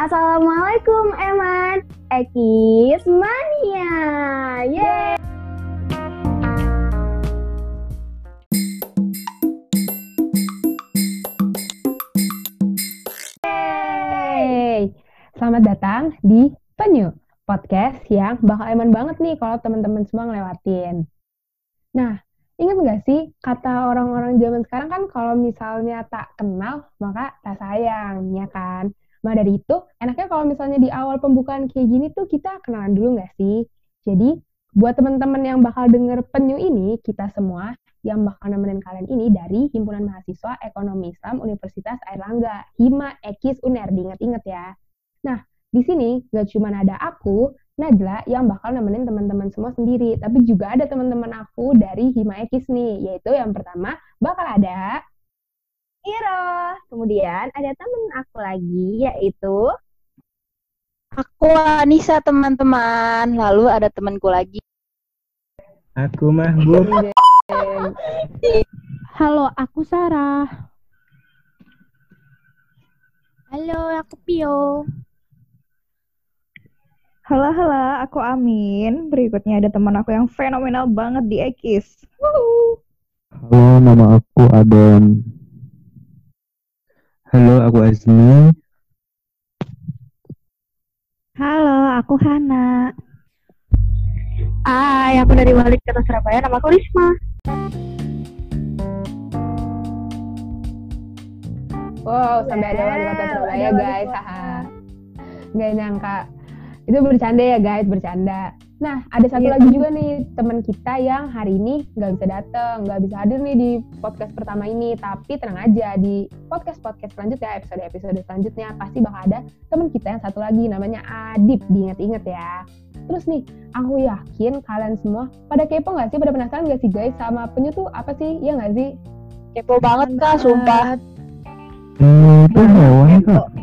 Assalamualaikum Eman, Ekis Mania. Yeay. Selamat datang di Penyu, podcast yang bakal eman banget nih kalau teman-teman semua ngelewatin. Nah, ingat nggak sih kata orang-orang zaman sekarang kan kalau misalnya tak kenal maka tak sayang, ya kan? Maka dari itu, enaknya kalau misalnya di awal pembukaan kayak gini tuh kita kenalan dulu nggak sih? Jadi, buat teman-teman yang bakal denger penyu ini, kita semua yang bakal nemenin kalian ini dari Himpunan Mahasiswa Ekonomi Islam Universitas Airlangga, HIMA Ekis UNER, diingat-ingat ya. Nah, di sini gak cuma ada aku, Najla, yang bakal nemenin teman-teman semua sendiri, tapi juga ada teman-teman aku dari HIMA Ekis nih, yaitu yang pertama bakal ada Iro. Kemudian ada temen aku lagi yaitu Aku Anissa teman-teman. Lalu ada temanku lagi. Aku Mahbub. Halo, aku Sarah. Halo, aku Pio. Halo, halo, aku Amin. Berikutnya ada teman aku yang fenomenal banget di Ekis. Halo, nama aku Adon. Halo, aku Azmi. Halo, aku Hana. Hai, aku dari Wali Kota Surabaya, nama aku Risma. Wow, sampai ada wali kota Surabaya guys. Haha. Nggak nyangka. Itu bercanda ya guys, bercanda. Nah, ada satu Iya. lagi juga nih teman kita yang hari ini nggak bisa datang, nggak bisa hadir nih di podcast pertama ini. Tapi tenang aja di podcast-podcast selanjutnya, episode-episode selanjutnya pasti bakal ada teman kita yang satu lagi namanya Adip. Diingat-ingat ya. Terus nih, aku yakin kalian semua pada kepo nggak sih, pada penasaran nggak sih guys sama penyu tuh apa sih? Iya nggak sih? Kepo banget kak, sumpah. Hmm, itu hewan kak.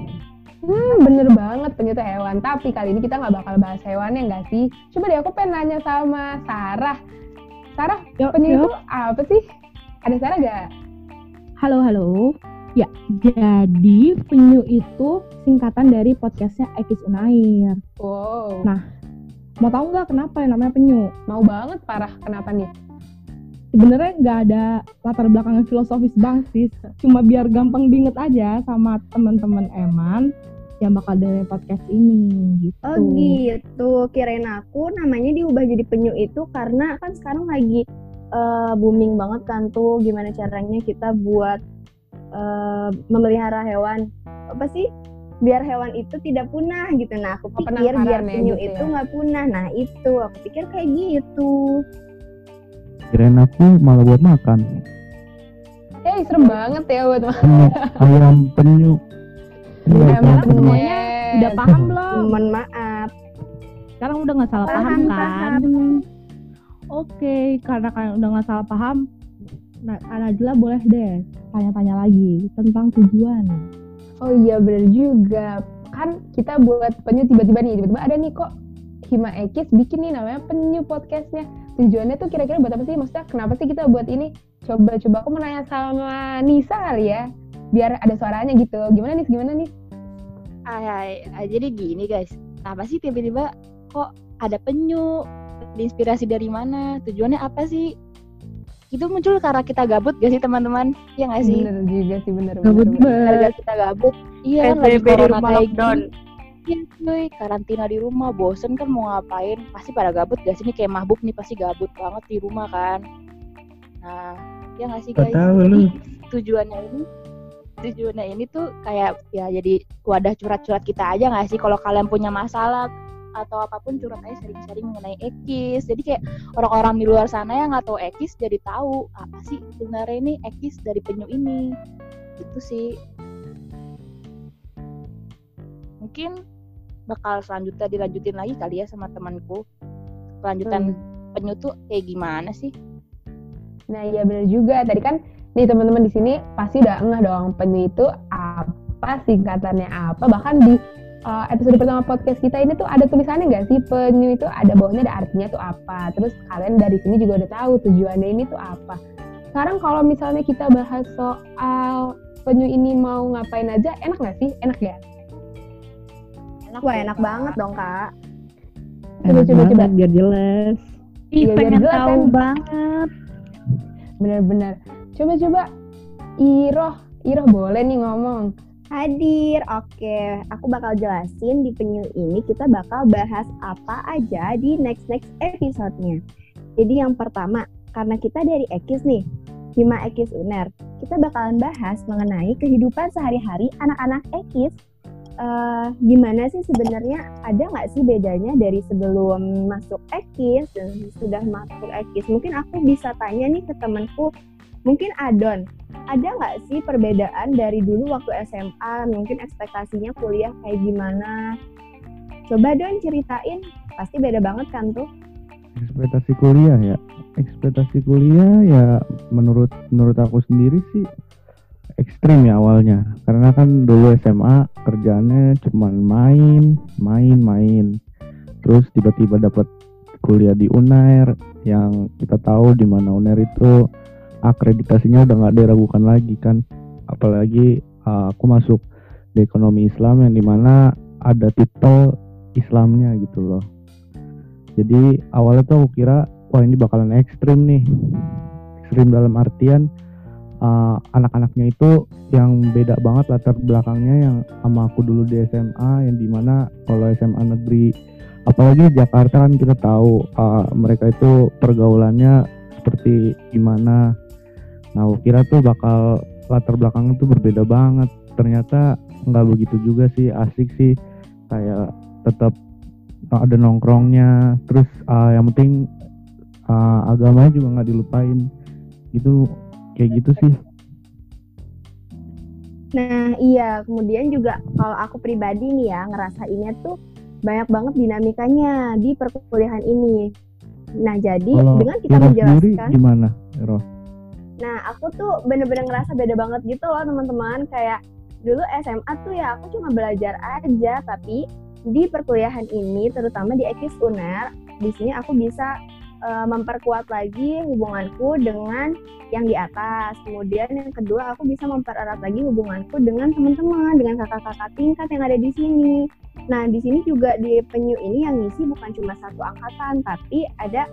Hmm, bener banget penyu itu hewan. Tapi kali ini kita nggak bakal bahas hewannya nggak sih? Coba deh aku pengen nanya sama Sarah. Sarah, Yuk, penyu apa sih? Ada Sarah gak? Halo, halo. Ya, jadi penyu itu singkatan dari podcastnya Ekis Unair. Wow, Nah, Mau tahu nggak kenapa yang namanya penyu? mau banget parah. Kenapa nih? Sebenarnya nggak ada latar belakang yang filosofis banget sih. Cuma biar gampang diinget aja sama teman-teman Eman yang bakal dengerin podcast ini gitu. Oh gitu, kirain aku namanya diubah jadi penyu itu karena kan sekarang lagi eh, booming banget kan tuh gimana caranya kita buat eh, memelihara hewan apa sih biar hewan itu tidak punah gitu. Nah aku pikir biar ya penyu gitu itu ya. nggak punah. Nah itu aku pikir kayak gitu. Kirain aku malah buat makan. Eh, serem banget ya buat Penyu, ayam penyu. Ini Emang ayam penyu. semuanya Udah paham belum? Mohon maaf. Sekarang udah nggak salah paham, kan? Oke, karena kalian udah nggak salah paham, nah Najla boleh deh tanya-tanya lagi tentang tujuan. Oh iya bener juga. Kan kita buat penyu tiba-tiba nih, tiba-tiba ada nih kok Hima Ekis bikin nih namanya penyu podcastnya. Tujuannya tuh kira-kira buat apa sih? Maksudnya kenapa sih kita buat ini? Coba-coba aku mau nanya sama Nisa kali ya. Biar ada suaranya gitu. Gimana nih? Gimana nih? Hai, hai. Ah, Jadi gini guys, apa sih tiba-tiba kok ada penyu? Inspirasi dari mana? Tujuannya apa sih? Itu muncul karena kita gabut gak sih teman-teman? Iya gak sih? Bener juga sih, bener. Gabut bener, bener. Gara-gara kita gabut. Iya kan lagi di rumah kayak lockdown. Iya cuy, karantina di rumah, bosen kan mau ngapain? Pasti pada gabut gak sih? Ini kayak mahbub nih pasti gabut banget di rumah kan. Nah, ya gak sih guys? tahu lu. tujuannya ini tujuannya ini tuh kayak ya jadi wadah curhat-curhat kita aja nggak sih? Kalau kalian punya masalah atau apa pun curhat aja sering-sering mengenai ekis jadi kayak orang-orang di luar sana yang nggak tahu ekis jadi tahu apa sih sebenarnya ini ekis dari penyu ini? Itu sih. Mungkin bakal selanjutnya dilanjutin lagi kali ya sama temanku. Kelanjutan penyu tuh kayak gimana sih Nah iya bener juga. Tadi kan nih teman-teman di sini pasti udah ngeh dong penyu itu apa, singkatannya apa. Bahkan di uh, episode pertama podcast kita ini tuh ada tulisannya nggak sih penyu itu ada bawahnya ada artinya tuh apa. Terus kalian dari sini juga udah tahu tujuannya ini tuh apa. Sekarang kalau misalnya kita bahas soal penyu ini mau ngapain aja, enak nggak sih? Enak ya? Enak Wah enak Kak. banget dong kak. Coba, coba, coba. biar jelas. Ih, Iya, biar pengen jelas tahu kan. banget. Bener-bener. Coba-coba. Iroh, Iroh boleh nih ngomong. Hadir, oke. Aku bakal jelasin di penyu ini kita bakal bahas apa aja di next-next episode-nya. Jadi yang pertama, karena kita dari Ekis nih, Hima Ekis Uner, kita bakalan bahas mengenai kehidupan sehari-hari anak-anak Ekis. Eh, gimana sih sebenarnya? Ada nggak sih bedanya dari sebelum masuk Ekis dan sudah masuk Ekis? Mungkin aku bisa tanya nih ke temanku, mungkin Adon, ada nggak sih perbedaan dari dulu waktu SMA mungkin ekspektasinya kuliah kayak gimana? Coba dong ceritain. Pasti beda banget kan tuh? Ekspektasi kuliah ya? Ekspektasi kuliah ya menurut menurut aku sendiri sih ekstrim ya awalnya. Karena kan dulu SMA kerjaannya cuman main main main. Terus tiba-tiba dapat kuliah di Unair yang kita tahu di mana Unair itu akreditasinya udah nggak diragukan lagi kan. Apalagi uh, aku masuk di ekonomi Islam yang di mana ada titel Islamnya gitu loh. Jadi awalnya tuh aku kira wah ini bakalan ekstrim nih. Ekstrim dalam artian uh, anak-anaknya itu yang beda banget latar belakangnya yang sama aku dulu di SMA yang di mana kalau SMA negeri apalagi Jakarta kan kita tahu uh, mereka itu pergaulannya seperti gimana. Nah aku kira tuh bakal latar belakangnya tuh berbeda banget. Ternyata nggak begitu juga sih asik sih. Kayak tetap ada nongkrongnya. Terus uh, yang penting uh, agamanya juga nggak dilupain. Gitu kayak gitu sih nah iya kemudian juga kalau aku pribadi nih ya ngerasainnya tuh banyak banget dinamikanya di perkuliahan ini nah jadi kalau dengan kita menjelaskan gimana Iro? Nah, aku tuh bener-bener ngerasa beda banget gitu loh teman-teman. Kayak dulu SMA tuh ya aku cuma belajar aja, tapi di perkuliahan ini, terutama di Ekis Uner, di sini aku bisa eh, memperkuat lagi hubunganku dengan yang di atas. Kemudian yang kedua, aku bisa mempererat lagi hubunganku dengan teman-teman, dengan kakak-kakak tingkat yang ada di sini. Nah, di sini juga di penyu ini yang ngisi bukan cuma satu angkatan, tapi ada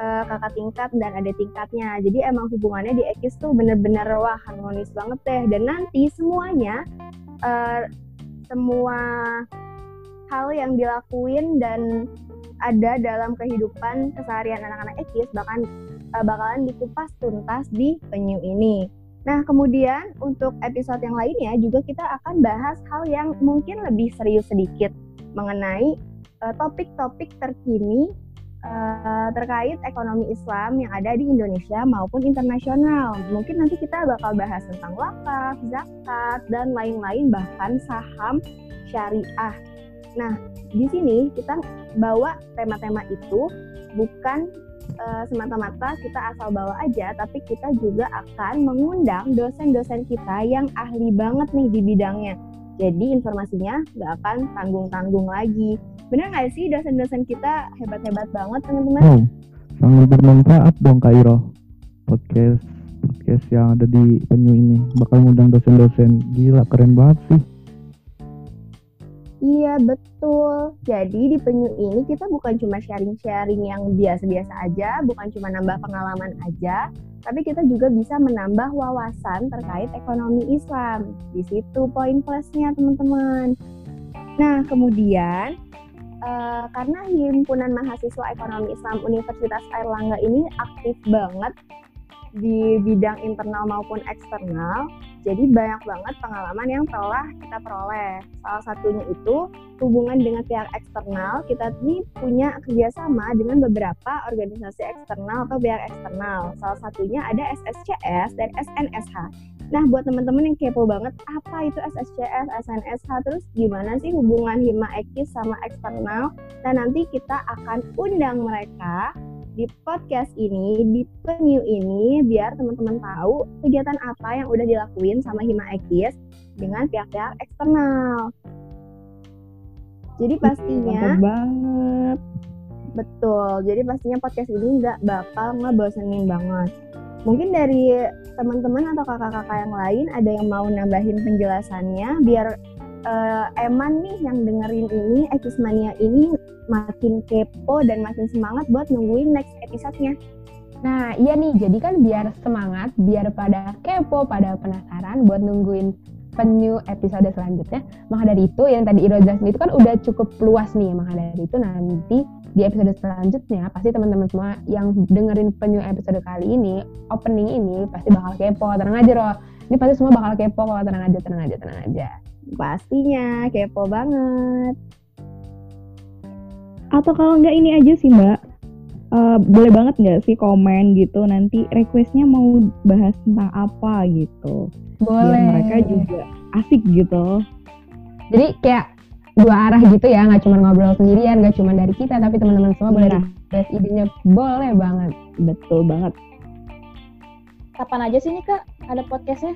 eh, kakak tingkat dan ada tingkatnya. Jadi emang hubungannya di Ekis tuh bener-bener wah harmonis banget deh. Dan nanti semuanya eh, semua hal yang dilakuin dan ada dalam kehidupan keseharian anak-anak Ekis bahkan eh, bakalan dikupas tuntas di penyu ini. Nah, kemudian untuk episode yang lainnya juga kita akan bahas hal yang mungkin lebih serius sedikit mengenai eh, topik-topik terkini eh, terkait ekonomi Islam yang ada di Indonesia maupun internasional. Mungkin nanti kita bakal bahas tentang wakaf, zakat, dan lain-lain bahkan saham syariah. Nah, di sini kita bawa tema-tema itu bukan eh, semata-mata kita asal bawa aja, tapi kita juga akan mengundang dosen-dosen kita yang ahli banget nih di bidangnya. Jadi informasinya nggak akan tanggung-tanggung lagi. Bener nggak sih dosen-dosen kita hebat-hebat banget teman-teman? Oh, sangat bermanfaat dong Kak Iro. Podcast podcast yang ada di penyu ini bakal ngundang dosen-dosen gila keren banget sih. Iya betul. Jadi di penyu ini kita bukan cuma sharing-sharing yang biasa-biasa aja, bukan cuma nambah pengalaman aja, tapi kita juga bisa menambah wawasan terkait ekonomi Islam. Di situ poin plusnya teman-teman. Nah kemudian eh, karena himpunan mahasiswa ekonomi Islam Universitas Airlangga ini aktif banget di bidang internal maupun eksternal, jadi banyak banget pengalaman yang telah kita peroleh. Salah satunya itu hubungan dengan pihak eksternal. Kita ini punya kerjasama dengan beberapa organisasi eksternal atau pihak eksternal. Salah satunya ada SSCS dan SNSH. Nah, buat teman-teman yang kepo banget, apa itu SSCS, SNSH, terus gimana sih hubungan Hima Ekis sama eksternal? Nah, nanti kita akan undang mereka di podcast ini, di penyu ini, biar teman-teman tahu kegiatan apa yang udah dilakuin sama Hima Ekis dengan pihak-pihak eksternal. Jadi pastinya Mantap banget. betul. Jadi pastinya podcast ini nggak bakal ngebosenin banget. Mungkin dari teman-teman atau kakak-kakak yang lain ada yang mau nambahin penjelasannya biar eh, Eman nih yang dengerin ini, Ekismania ini makin kepo dan makin semangat buat nungguin next episode-nya. Nah, iya nih, jadi kan biar semangat, biar pada kepo, pada penasaran buat nungguin penyu episode selanjutnya. Maka dari itu, yang tadi Iro jelasin itu kan udah cukup luas nih. Maka dari itu nanti di episode selanjutnya, pasti teman-teman semua yang dengerin penyu episode kali ini, opening ini, pasti bakal kepo. Tenang aja, Ro. Ini pasti semua bakal kepo kok. Tenang aja, tenang aja, tenang aja. Pastinya kepo banget. Atau kalau nggak ini aja sih mbak, Eh, boleh banget nggak sih komen gitu nanti requestnya mau bahas tentang apa gitu. Boleh. Biar mereka juga asik gitu. Jadi kayak dua arah gitu ya, nggak cuma ngobrol sendirian, nggak cuma dari kita, tapi teman-teman semua boleh Nah. request idenya, boleh banget. Betul banget. Kapan aja sih nih kak ada podcastnya?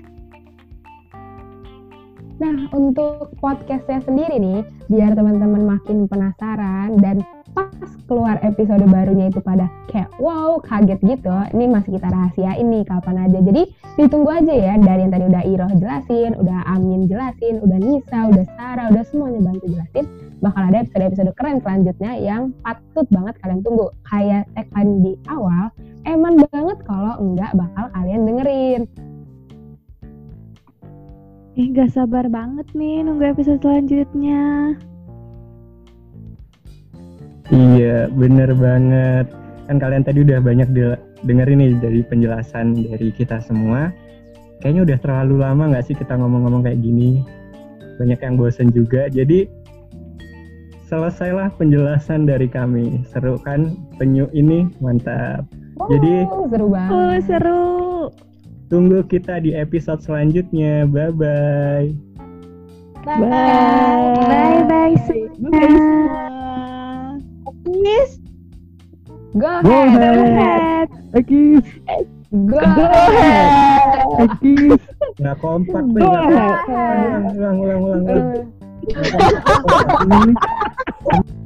Nah, untuk podcastnya sendiri nih, biar teman-teman makin penasaran dan pas keluar episode barunya itu pada kayak wow kaget gitu, ini masih kita rahasiain nih kapan aja. Jadi ditunggu aja ya dari yang tadi udah Iroh jelasin, udah Amin jelasin, udah Nisa, udah Sarah, udah semuanya bantu jelasin. Bakal ada episode-episode keren selanjutnya yang patut banget kalian tunggu. Kayak tagline di awal, eman banget kalau enggak bakal kalian dengerin. Eh, gak sabar banget nih nunggu episode selanjutnya. Iya, bener banget. Kan kalian tadi udah banyak de- dengerin nih dari penjelasan dari kita semua. Kayaknya udah terlalu lama nggak sih kita ngomong-ngomong kayak gini? Banyak yang bosen juga. Jadi selesailah penjelasan dari kami. Seru kan penyu ini? Mantap. Jadi- Wow, seru banget. Oh, seru. Tunggu kita di episode selanjutnya. Bye-bye. Bye. Bye bye semua. Yes. Go Go ahead. ahead, Ekis, Go Go ahead. Ekis. Nggak kompak tuh. Go ahead. Ulang, ulang, ulang, ulang.